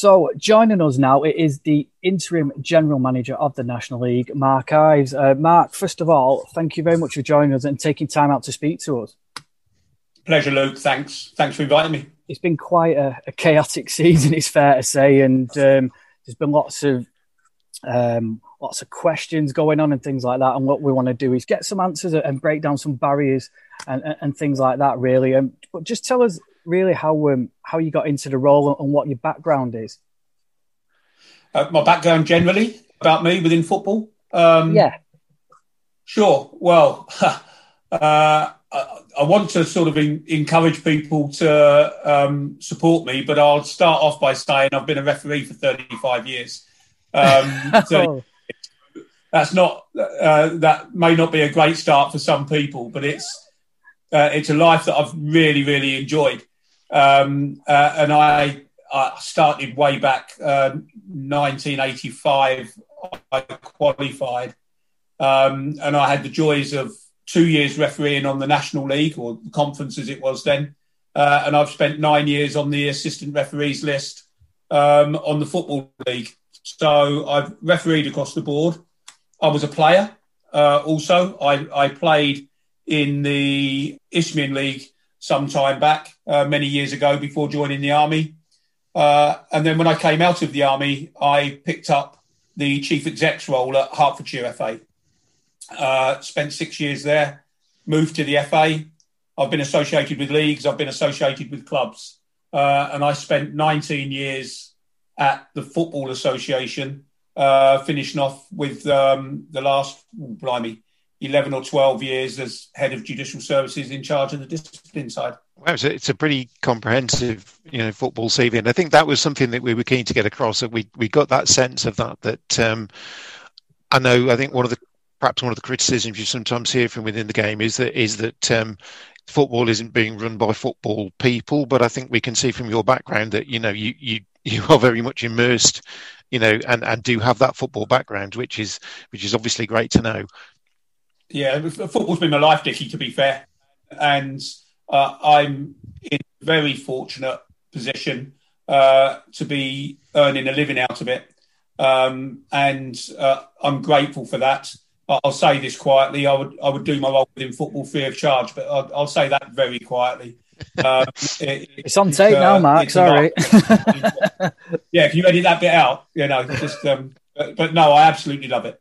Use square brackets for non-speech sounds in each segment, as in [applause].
So, joining us now it is the interim general manager of the National League, Mark Ives. Uh, Mark, first of all, thank you very much for joining us and taking time out to speak to us. Pleasure, Luke. Thanks. Thanks for inviting me. It's been quite a, a chaotic [laughs] season, it's fair to say, and um, there's been lots of um, lots of questions going on and things like that. And what we want to do is get some answers and break down some barriers and, and, and things like that, really. Um, but just tell us really how um, how you got into the role and what your background is. Uh, my background generally about me within football. Um, yeah. Sure. Well, [laughs] uh, I, want to sort of in, encourage people to um, support me, but I'll start off by saying I've been a referee for 35 years. Um, [laughs] so oh. that's not uh, that may not be a great start for some people, but it's uh, it's a life that I've really really enjoyed. Um, uh, and I, I, started way back uh, 1985. I qualified, um, and I had the joys of two years refereeing on the National League or the conference as it was then. Uh, and I've spent nine years on the assistant referees list um, on the Football League. So I've refereed across the board. I was a player uh, also. I, I, played in the Isthmian League some time back, uh, many years ago, before joining the army. Uh, and then when I came out of the army, I picked up the chief exec's role at Hertfordshire FA. Uh, spent six years there, moved to the FA. I've been associated with leagues, I've been associated with clubs, uh, and I spent 19 years at the Football Association, uh, finishing off with um, the last, oh, blimey, 11 or 12 years as head of judicial services in charge of the discipline side. Wow, it's a pretty comprehensive, you know, football CV, and I think that was something that we were keen to get across. That we we got that sense of that. That um, I know. I think one of the perhaps one of the criticisms you sometimes hear from within the game is that is that um, football isn't being run by football people. But I think we can see from your background that you know you you you are very much immersed, you know, and and do have that football background, which is which is obviously great to know. Yeah, football's been my life, Dickie. To be fair, and uh, I'm in a very fortunate position uh, to be earning a living out of it, um, and uh, I'm grateful for that. I'll say this quietly. I would I would do my role within football free of charge, but I'll, I'll say that very quietly. Um, [laughs] it, it's on tape uh, now, Mark. Sorry. [laughs] yeah, if you edit that bit out? You know, just. Um, but, but no, I absolutely love it.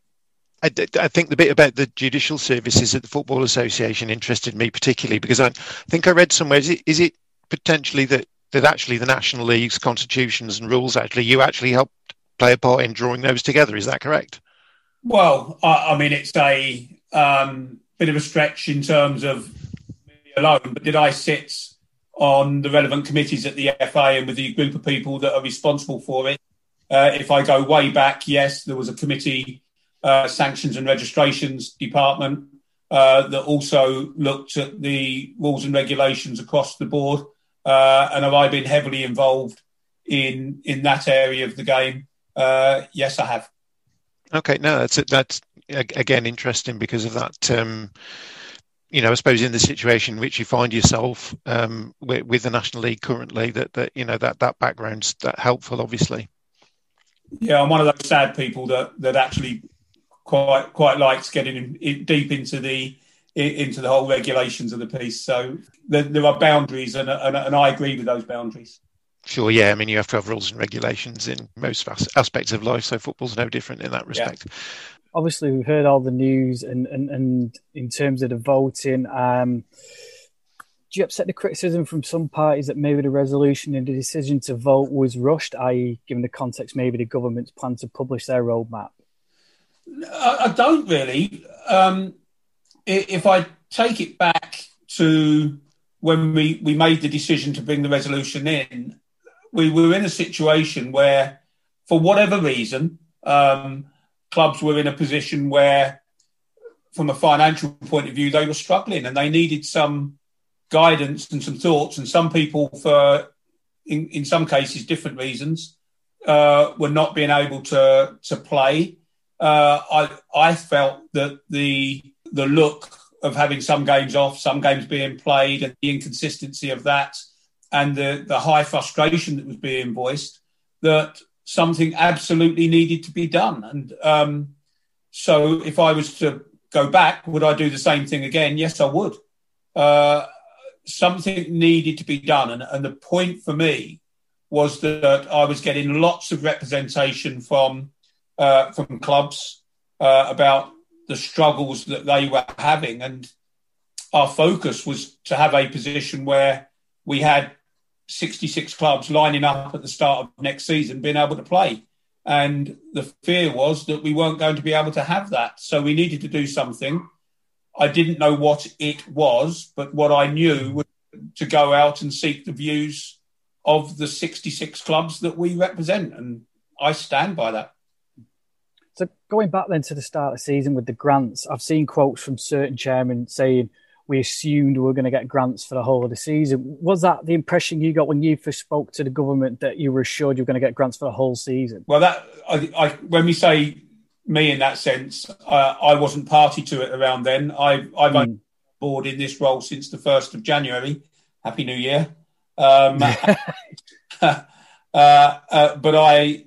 I, I, think the bit about the judicial services at the Football Association interested me particularly because I think I read somewhere is it, is it potentially that, that actually the National League's constitutions and rules actually you actually helped play a part in drawing those together? Is that correct? Well, I, I mean, it's a um, bit of a stretch in terms of me alone, but did I sit on the relevant committees at the FA and with the group of people that are responsible for it? Uh, if I go way back, yes, there was a committee uh, sanctions and registrations department uh, that also looked at the rules and regulations across the board. Uh, and have I been heavily involved in in that area of the game? Uh, yes, I have. Okay, no, that's that's again interesting because of that. Um, you know, I suppose in the situation in which you find yourself um, with, with, the National League currently, that that you know that that background's that helpful, obviously. Yeah, I'm one of those sad people that that actually quite quite likes getting in, in, deep into the into the whole regulations of the piece. So there, there are boundaries, and, and, and I agree with those boundaries. Sure, yeah. I mean, you have to have rules and regulations in most aspects of life, so football's no different in that respect. Yeah. Obviously, we've heard all the news, and, and, and in terms of the voting, um, do you upset the criticism from some parties that maybe the resolution and the decision to vote was rushed, i.e., given the context, maybe the government's plan to publish their roadmap? I, don't really. Um, if I take it back to when we, we made the decision to bring the resolution in, we were in a situation where, for whatever reason, um, clubs were in a position where, from a financial point of view, they were struggling and they needed some guidance and some thoughts. And some people, for in, in some cases, different reasons, uh, were not being able to to play uh, I I felt that the the look of having some games off, some games being played, and the inconsistency of that, and the the high frustration that was being voiced, that something absolutely needed to be done. And um, so, if I was to go back, would I do the same thing again? Yes, I would. Uh, something needed to be done, and, and the point for me was that I was getting lots of representation from uh, from clubs uh, about the struggles that they were having, and our focus was to have a position where we had 66 clubs lining up at the start of next season being able to play. And the fear was that we weren't going to be able to have that. So we needed to do something. I didn't know what it was, but what I knew was to go out and seek the views of the 66 clubs that we represent. And I stand by that. So going back then to the start of the season with the grants, I've seen quotes from certain chairmen saying we assumed we were going to get grants for the whole of the season. Was that the impression you got when you first spoke to the government that you were assured you were going to get grants for the whole season? Well, that I, I, when we say me in that sense, uh, I wasn't party to it around then. I, I've mm. been board in this role since the first of January. Happy New Year. Um, [laughs] [laughs] uh, uh, but I,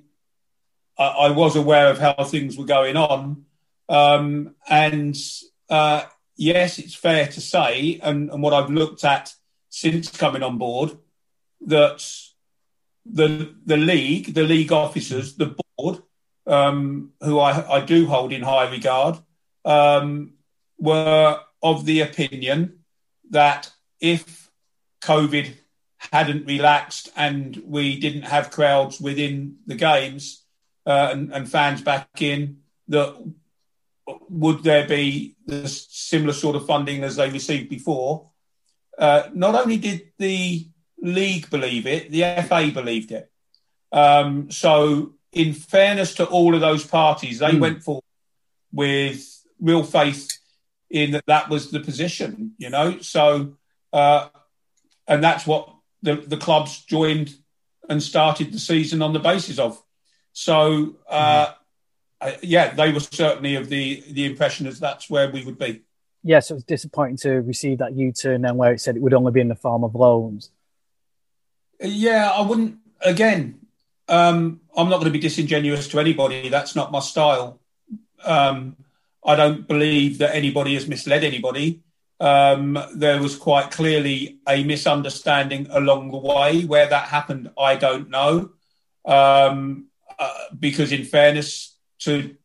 I was aware of how things were going on, um, and uh, yes, it's fair to say, and, and what I've looked at since coming on board, that the the league, the league officers, the board, um, who I, I do hold in high regard, um, were of the opinion that if COVID hadn't relaxed and we didn't have crowds within the games uh, and, and, fans back in, that would there be the similar sort of funding as they received before? Uh, not only did the league believe it, the FA believed it. Um, so, in fairness to all of those parties, they mm. went forward with real faith in that that was the position, you know. So, uh, and that's what the, the clubs joined and started the season on the basis of. So, uh, mm yeah, they were certainly of the the impression as that's where we would be. Yes, yeah, so it was disappointing to receive that U turn then where it said it would only be in the form of loans. Yeah, I wouldn't. Again, um, I'm not going to be disingenuous to anybody. That's not my style. Um, I don't believe that anybody has misled anybody. Um, there was quite clearly a misunderstanding along the way. Where that happened, I don't know. Um, uh, because, in fairness, to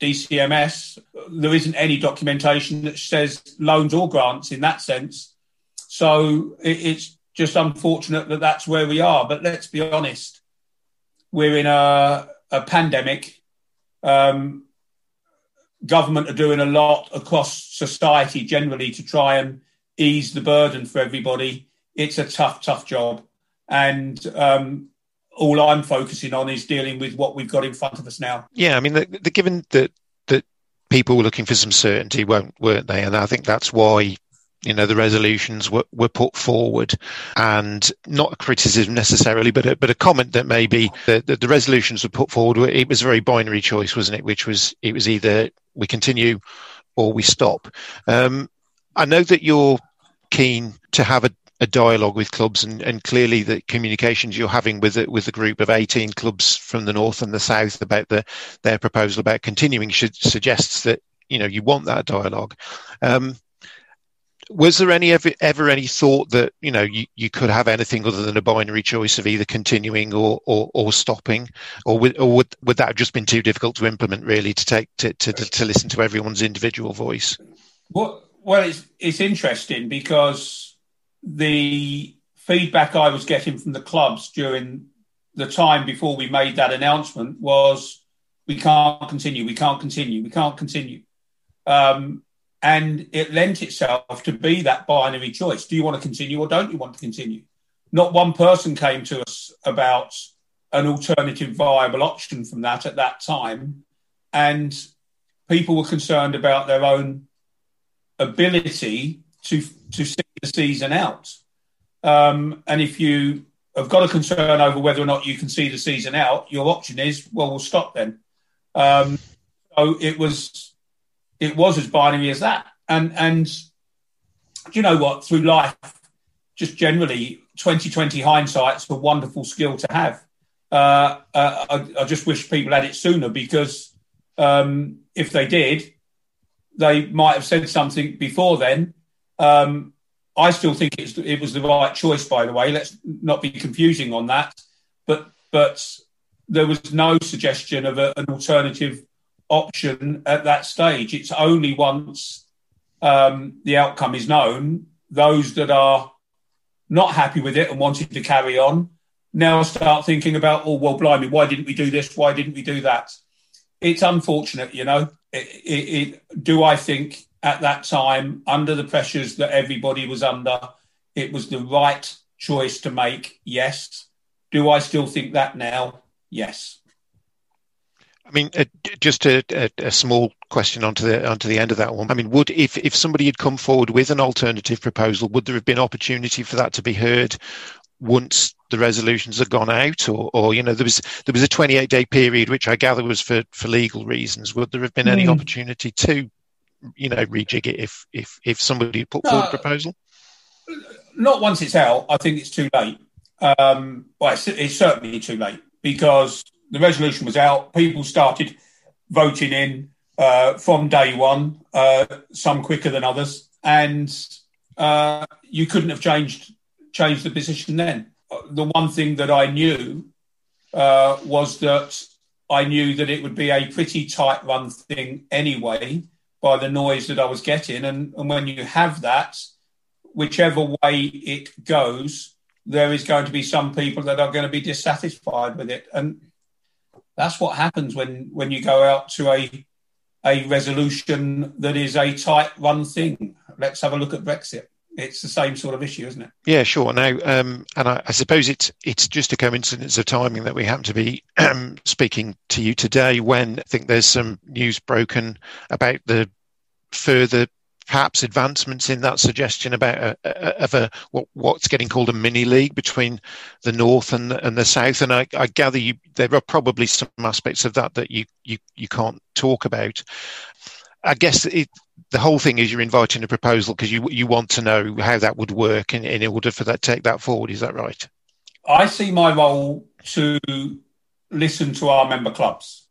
DCMS, there isn't any documentation that says loans or grants in that sense. So it's just unfortunate that that's where we are. But let's be honest, we're in a, a pandemic. Um, government are doing a lot across society generally to try and ease the burden for everybody. It's a tough, tough job. And um, all I'm focusing on is dealing with what we've got in front of us now. Yeah, I mean, the, the, given that that people were looking for some certainty, weren't weren't they? And I think that's why you know the resolutions were, were put forward and not a criticism necessarily but a, but a comment that maybe the, the, resolutions were put forward it was a very binary choice wasn't it which was it was either we continue or we stop um, i know that you're keen to have a a dialogue with clubs and, and clearly the communications you're having with it with a group of 18 clubs from the north and the south about the, their proposal about continuing should suggests that you know you want that dialogue. Um, was there any ever, ever, any thought that you know you, you could have anything other than a binary choice of either continuing or or, or stopping? Or would, or would would that have just been too difficult to implement really to take to, to, to listen to everyone's individual voice? Well well it's it's interesting because the feedback I was getting from the clubs during the time before we made that announcement was we can't continue, we can't continue, we can't continue. Um, and it lent itself to be that binary choice. Do you want to continue or don't you want to continue? Not one person came to us about an alternative viable option from that at that time. And people were concerned about their own ability to, to see season out. Um, and if you have got a concern over whether or not you can see the season out, your option is, well, we'll stop then. Um, so it was, it was as binary as that. And and do you know what? Through life, just generally, 2020 hindsight's a wonderful skill to have. uh, uh, I, I, just wish people had it sooner because um, if they did, they might have said something before then. Um, I still think it was the right choice, by the way. Let's not be confusing on that. But but there was no suggestion of a, an alternative option at that stage. It's only once um, the outcome is known, those that are not happy with it and wanted to carry on now start thinking about, oh, well, blimey, why didn't we do this? Why didn't we do that? It's unfortunate, you know. It, it, it, do I think at that time, under the pressures that everybody was under, it was the right choice to make? Yes. Do I still think that now? Yes. I mean, uh, just a, a, a, small question onto the onto the end of that one. I mean, would if if somebody had come forward with an alternative proposal, would there have been opportunity for that to be heard once the resolutions had gone out, or, or you know, there was there was a 28 day period, which I gather was for for legal reasons. Would there have been mm. any hmm. opportunity to, you know, rejig it if if if somebody put forward a proposal? Not once it's out. I think it's too late. Um, well, it's, it's certainly too late because the resolution was out. People started voting in uh, from day one, uh, some quicker than others, and uh, you couldn't have changed changed the position then. The one thing that I knew uh, was that I knew that it would be a pretty tight run thing anyway by the noise that I was getting, and, and when you have that, whichever way it goes, there is going to be some people that are going to be dissatisfied with it, and that's what happens when when you go out to a a resolution that is a tight run thing. Let's have a look at Brexit. It's the same sort of issue, isn't it? Yeah, sure. Now, um, and I, I, suppose it's it's just a coincidence of timing that we happen to be [clears throat] speaking to you today when I think there's some news broken about the further perhaps advancements in that suggestion about a, a, of a what, what's getting called a mini league between the north and and the south. And I, I gather you, there are probably some aspects of that that you you you can't talk about. I guess it, the whole thing is you're inviting a proposal because you you want to know how that would work in, in order for that take that forward. Is that right? I see my role to listen to our member clubs,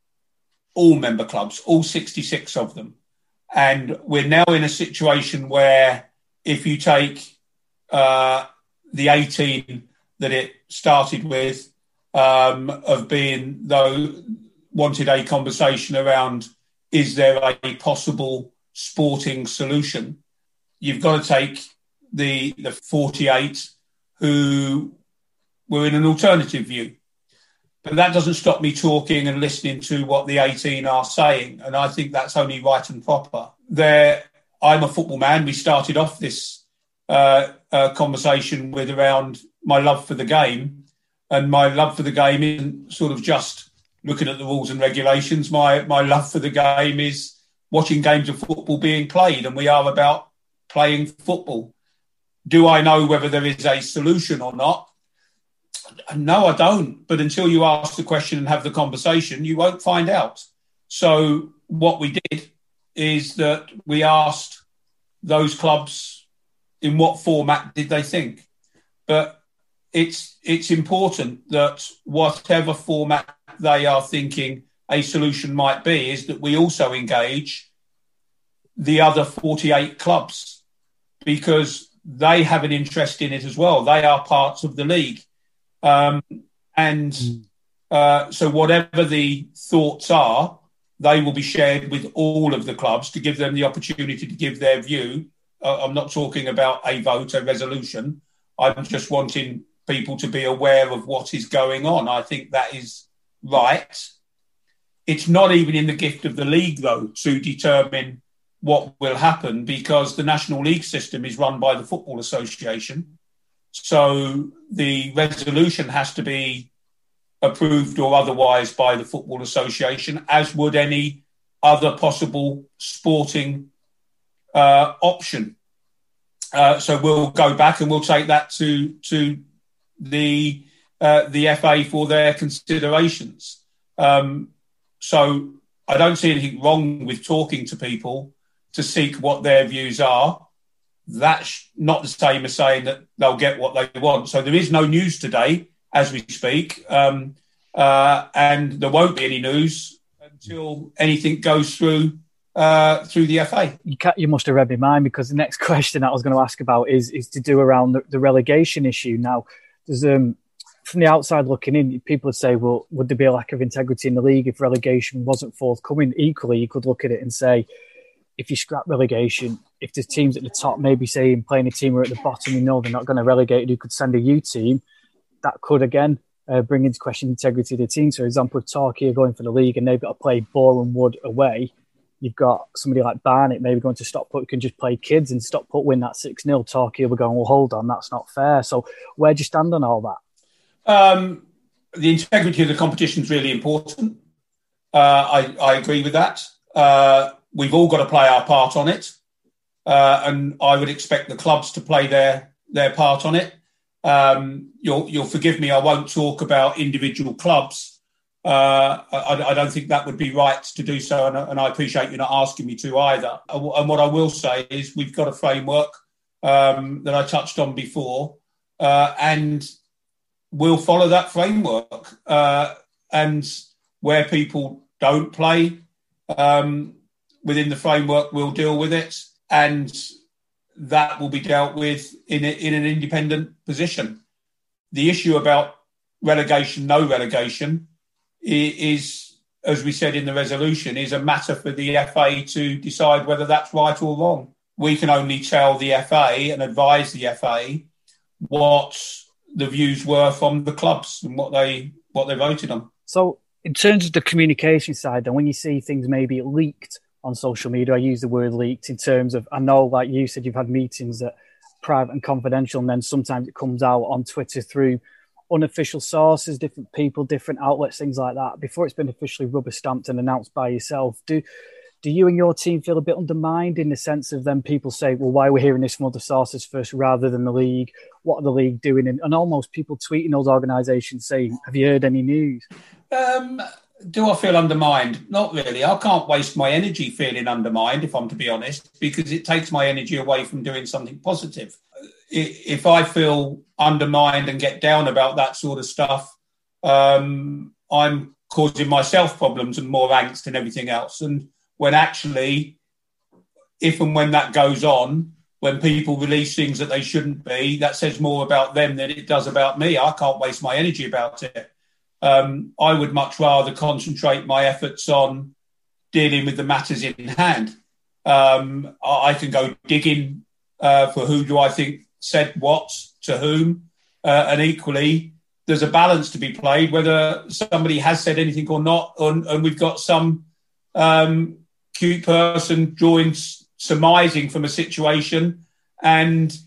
all member clubs, all 66 of them and we're now in a situation where if you take uh, the 18 that it started with, um, of being, though, wanted a conversation around is there a possible sporting solution? You've got to take the, the 48 who were in an alternative view. But that doesn't stop me talking and listening to what the 18 are saying. And I think that's only right and proper. There, I'm a football man. We started off this uh, uh, conversation with around my love for the game. And my love for the game isn't sort of just looking at the rules and regulations. My, my love for the game is watching games of football being played. And we are about playing football. Do I know whether there is a solution or not? No, I don't. But until you ask the question and have the conversation, you won't find out. So what we did is that we asked those clubs in what format did they think. But it's it's important that whatever format they are thinking a solution might be, is that we also engage the other 48 clubs because they have an interest in it as well. They are parts of the league. Um, and hmm. uh, so, whatever the thoughts are, they will be shared with all of the clubs to give them the opportunity to give their view. Uh, I'm not talking about a vote, a resolution. I'm just wanting people to be aware of what is going on. I think that is right. It's not even in the gift of the league, though, to determine what will happen because the National League system is run by the Football Association. So the resolution has to be approved or otherwise by the Football Association, as would any other possible sporting uh, option. Uh, so we'll go back and we'll take that to to the uh, the FA for their considerations. Um, so I don't see anything wrong with talking to people to seek what their views are that's not the same as saying that they'll get what they want. So there is no news today as we speak. Um, uh, and there won't be any news until anything goes through uh, through the FA. You, you must have read my mind because the next [laughs] question that I was going to ask about is is to do around the, the relegation issue. Now, there's um, from the outside looking in, people would say, well, would there be a lack of integrity in the league if relegation wasn't forthcoming? Equally, you could look at it and say, if you scrap relegation, if the teams at the top maybe saying playing a team who are at the bottom, you know they're not going to relegate, you could send a U team, that could again uh, bring into question integrity of the team. So, for example, if Torquay are going for the league and they've got to play Boreham Wood away, you've got somebody like Barnet maybe going to Stockport who can just play kids and Stockport win that 6 0. Torquay will going, well, hold on, that's not fair. So, where do you stand on all that? Um, the integrity of the competition is really important. Uh, I, I, agree with that. Uh, we've all got to play our part on it, uh, and I would expect the clubs to play their their part on it. Um, you'll you'll forgive me. I won't talk about individual clubs. Uh, I, I, don't think that would be right to do so, and, and, I appreciate you not asking me to either. And what I will say is we've got a framework um, that I touched on before, uh, and we'll follow that framework. Uh, and where people don't play um, within the framework, we'll deal with it. And that will be dealt with in, a, in an independent position. The issue about relegation, no relegation, is, as we said in the resolution, is a matter for the FA to decide whether that's right or wrong. We can only tell the FA and advise the FA what the views were from the clubs and what they what they voted on. So, in terms of the communication side, then when you see things maybe leaked on social media, I use the word leaked in terms of I know, like you said, you've had meetings that private and confidential, and then sometimes it comes out on Twitter through unofficial sources, different people, different outlets, things like that. Before it's been officially rubber stamped and announced by yourself, do do you and your team feel a bit undermined in the sense of then people say, well, why are we hearing this from other sources first rather than the league? What are the league doing? And, and almost people tweeting those organisations saying, have you heard any news? Um, do I feel undermined? Not really. I can't waste my energy feeling undermined, if I'm to be honest, because it takes my energy away from doing something positive. If I feel undermined and get down about that sort of stuff, um, I'm causing myself problems and more angst and everything else. And when actually, if and when that goes on, when people release things that they shouldn't be, that says more about them than it does about me. I can't waste my energy about it. Um, I would much rather concentrate my efforts on dealing with the matters in hand. Um, I can go digging uh, for who do I think said what to whom, uh, and equally, there's a balance to be played whether somebody has said anything or not, and, and we've got some um, cute person drawing, surmising from a situation and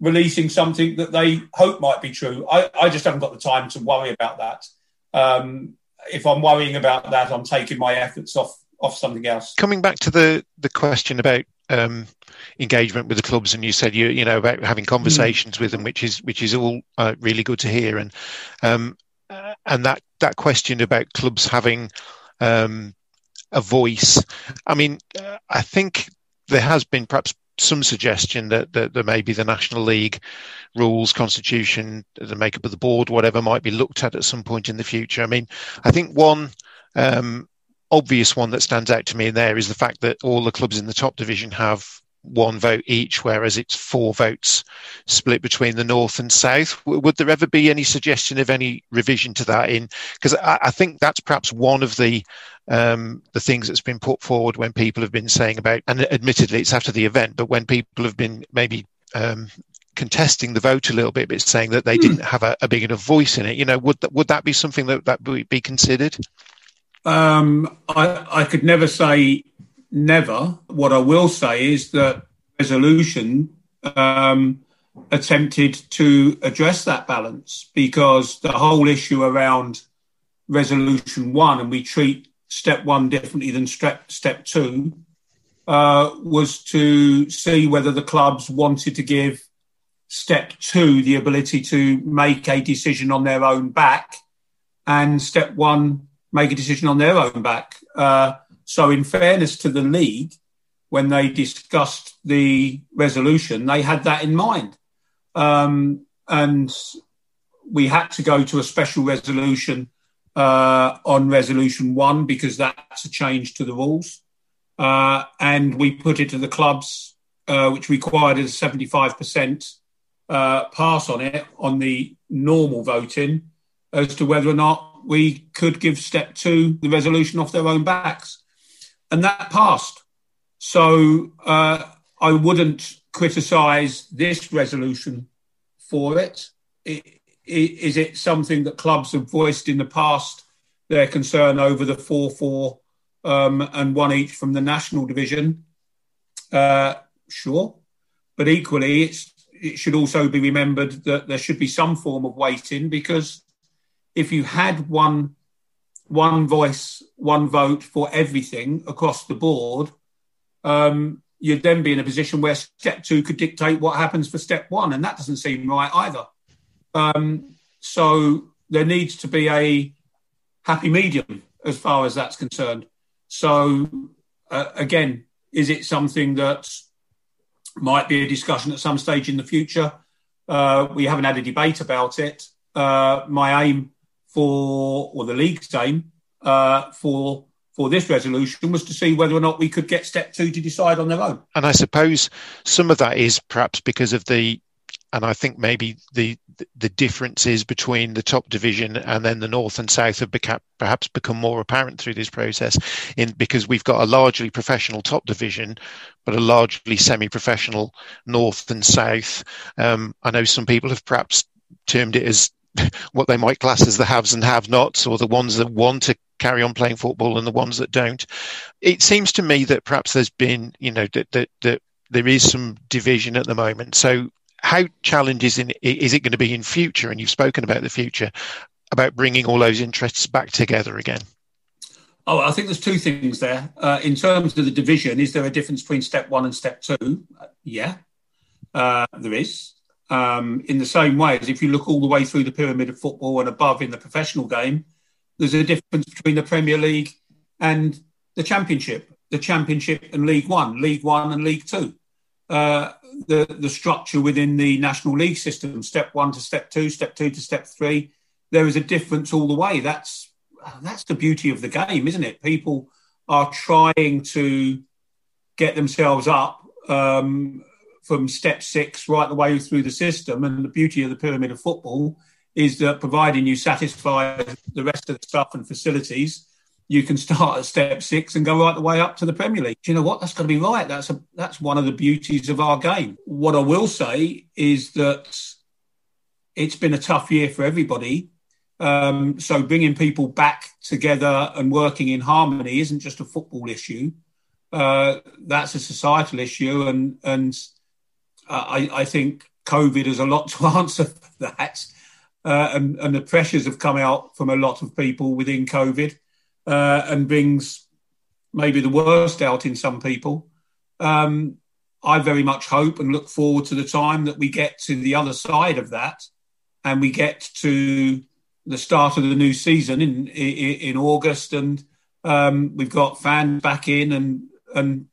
releasing something that they hope might be true. I, I just haven't got the time to worry about that. Um, if I'm worrying about that, I'm taking my efforts off off something else. Coming back to the the question about um, engagement with the clubs, and you said you you know about having conversations mm. with them, which is which is all uh, really good to hear, and um, and that that question about clubs having um, a voice. I mean, uh, I think there has been perhaps some suggestion that, that, that maybe the National League rules, constitution, the makeup of the board, whatever, might be looked at at some point in the future. I mean, I think one um, obvious one that stands out to me in there is the fact that all the clubs in the top division have one vote each, whereas it's four votes split between the north and south. Would there ever be any suggestion of any revision to that? In because I, I, think that's perhaps one of the um, the things that's been put forward when people have been saying about, and admittedly it's after the event, but when people have been maybe um, contesting the vote a little bit, but saying that they hmm. didn't have a, a, big enough voice in it. You know, would that, would that be something that that would be considered? Um, I, I could never say never. What I will say is that resolution um, attempted to address that balance because the whole issue around resolution one, and we treat step one differently than step step two, uh, was to see whether the clubs wanted to give step two the ability to make a decision on their own back, and step one make a decision on their own back. Uh, so, in fairness to the league, when they discussed the resolution, they had that in mind. Um, and we had to go to a special resolution uh, on resolution one because that's a change to the rules. Uh, and we put it to the clubs, uh, which required a 75% uh, pass on it on the normal voting as to whether or not we could give step two the resolution off their own backs. And that passed. So uh, I wouldn't criticise this resolution for it. it is it something that clubs have voiced in the past their concern over the 4 4 um, and one each from the national division? Uh, sure. But equally, it should also be remembered that there should be some form of weighting because if you had one one voice, one vote for everything across the board, um, you'd then be in a position where step two could dictate what happens for step one, and that doesn't seem right either. Um, so there needs to be a happy medium as far as that's concerned. So uh, again, is it something that might be a discussion at some stage in the future? Uh, we haven't had a debate about it. Uh, my aim for, or the league's aim uh, for for this resolution was to see whether or not we could get step two to decide on their own. And I suppose some of that is perhaps because of the and I think maybe the the differences between the top division and then the north and south have become, perhaps become more apparent through this process, in because we've got a largely professional top division, but a largely semi-professional north and south. Um, I know some people have perhaps termed it as [laughs] what they might class as the haves and have-nots, or the ones that want to carry on playing football and the ones that don't. It seems to me that perhaps there's been, you know, that that, that there is some division at the moment. So how challenging is it going to be in future? And you've spoken about the future, about bringing all those interests back together again. Oh, I think there's two things there. Uh, in terms of the division, is there a difference between step one and step two? Uh, yeah, uh, there is. Um, in the same way as if you look all the way through the pyramid of football and above in the professional game, there's a difference between the Premier League and the Championship, the Championship and League One, League One and League Two. Uh, the, the structure within the National League system, step one to step two, step two to step three, there is a difference all the way. That's that's the beauty of the game, isn't it? People are trying to get themselves up um, from step six right the way through the system. And the beauty of the pyramid of football is that providing you satisfy the rest of the stuff and facilities, you can start at step six and go right the way up to the Premier League. Do you know what? That's got to be right. That's a, that's one of the beauties of our game. What I will say is that it's been a tough year for everybody. Um, so bringing people back together and working in harmony isn't just a football issue. Uh, that's a societal issue, and and I, I think COVID has a lot to [laughs] answer for that. Uh, and, and the pressures have come out from a lot of people within COVID uh, and brings maybe the worst out in some people. Um, I very much hope and look forward to the time that we get to the other side of that and we get to the start of the new season in in, in August and um, we've got fans back in and and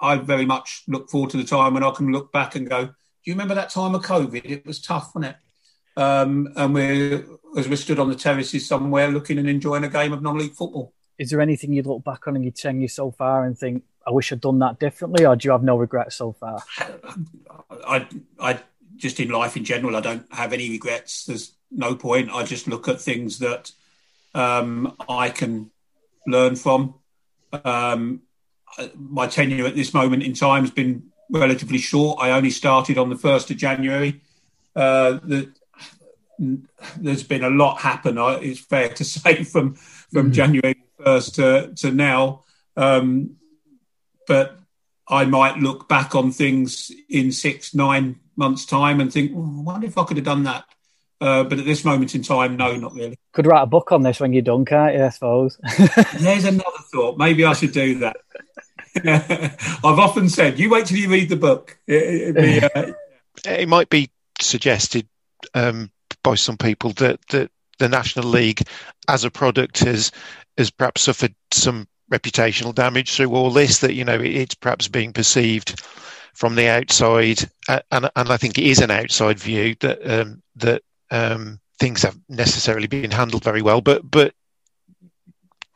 I very much look forward to the time when I can look back and go, do you remember that time of COVID? It was tough, wasn't it? Um, and we're as we stood on the terraces somewhere looking and enjoying a game of non-league football. Is there anything you'd look back on in your tenure so far and think, I wish I'd done that differently, or do you have no regrets so far? [laughs] I, I just in life in general, I don't have any regrets. There's no point. I just look at things that um, I can learn from. Um, my tenure at this moment in time has been relatively short. I only started on the first of January. Uh, the, there's been a lot happen. It's fair to [laughs] say from from mm. January first to to now, um, but I might look back on things in six nine months' time and think, oh, I wonder if I could have done that. Uh, but at this moment in time, no, not really. Could write a book on this when you're done, can't you? I suppose. [laughs] There's another thought. Maybe I should do that. [laughs] I've often said, you wait till you read the book. It, be, uh... [laughs] it might be suggested um, by some people that that the National League as a product has has perhaps suffered some reputational damage through all this. That you know it's perhaps being perceived from the outside, and and I think it is an outside view that um, that um, things have necessarily been handled very well. But but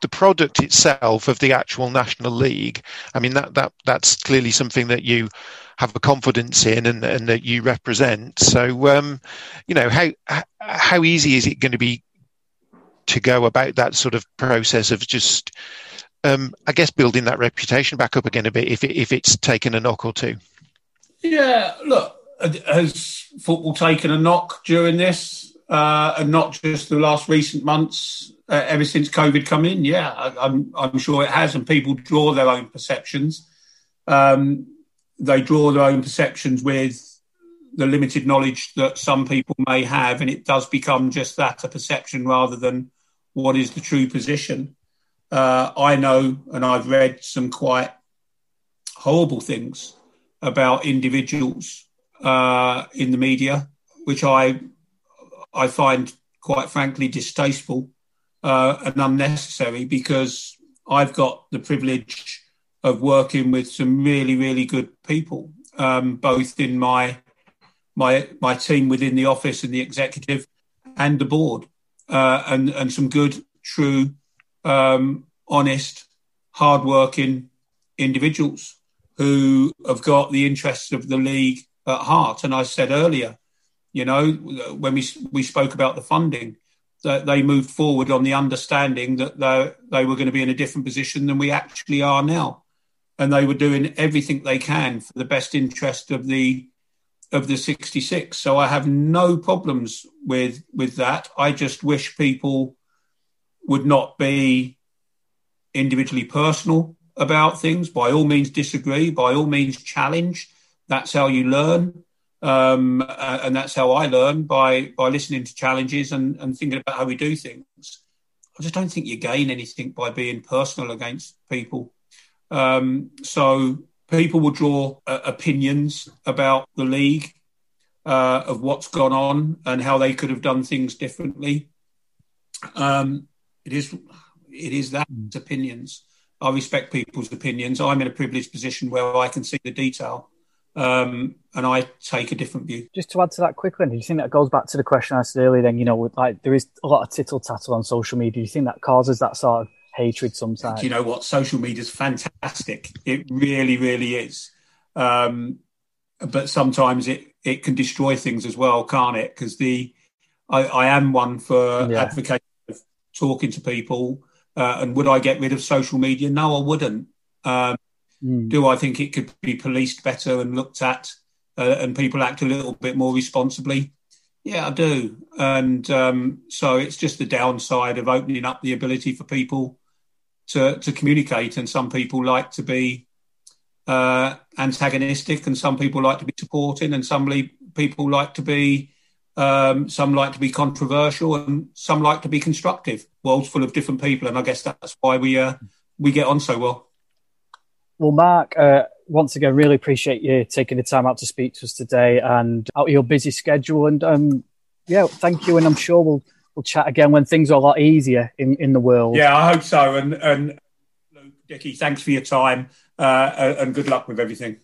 the product itself of the actual national league. I mean that that that's clearly something that you have a confidence in and, and that you represent. So, um, you know, how how easy is it going to be to go about that sort of process of just, um, I guess, building that reputation back up again a bit if it, if it's taken a knock or two? Yeah, look, has football taken a knock during this, uh, and not just the last recent months? Uh, ever since COVID come in, yeah, I, am I'm, I'm sure it has, and people draw their own perceptions. Um, they draw their own perceptions with the limited knowledge that some people may have, and it does become just that a perception rather than what is the true position. Uh, I know, and I've read some quite horrible things about individuals uh, in the media, which I I find quite frankly distasteful uh, and unnecessary because I've got the privilege of working with some really really good people, um, both in my my my team within the office and the executive and the board, uh, and and some good, true, um, honest, hardworking individuals who have got the interests of the league at heart. And I said earlier, you know, when we we spoke about the funding, that they moved forward on the understanding that they they were going to be in a different position than we actually are now, and they were doing everything they can for the best interest of the of the 66. So I have no problems with with that. I just wish people would not be individually personal about things. By all means, disagree. By all means, challenge. That's how you learn, um, and that's how I learn by by listening to challenges and, and thinking about how we do things. I just don't think you gain anything by being personal against people. Um, so people will draw uh, opinions about the league, uh, of what's gone on and how they could have done things differently. Um, it is, it is that mm. opinions. I respect people's opinions. I'm in a privileged position where I can see the detail. Um, and I take a different view. Just to add to that quickly, do you think that goes back to the question I asked earlier? Then you know, like there is a lot of tittle tattle on social media. Do you think that causes that sort of hatred sometimes. You know what? Social media is fantastic. It really, really is. Um, but sometimes it, it can destroy things as well, can't it? Because the I, I, am one for yeah. advocating talking to people. Uh, and would I get rid of social media? No, I wouldn't. Um, mm. Do I think it could be policed better and looked at, uh, and people act a little bit more responsibly? Yeah, I do. And um, so it's just the downside of opening up the ability for people to, to communicate. And some people like to be uh, antagonistic, and some people like to be supporting, and some people like to be um, some like to be controversial, and some like to be constructive. World's full of different people, and I guess that's why we uh, we get on so well. Well, Mark, uh, once again, really appreciate you taking the time out to speak to us today, and out of your busy schedule. And um, yeah, thank you, and I'm sure we'll we'll chat again when things are a lot easier in, in the world. Yeah, I hope so. And and Dickie, thanks for your time uh, and good luck with everything.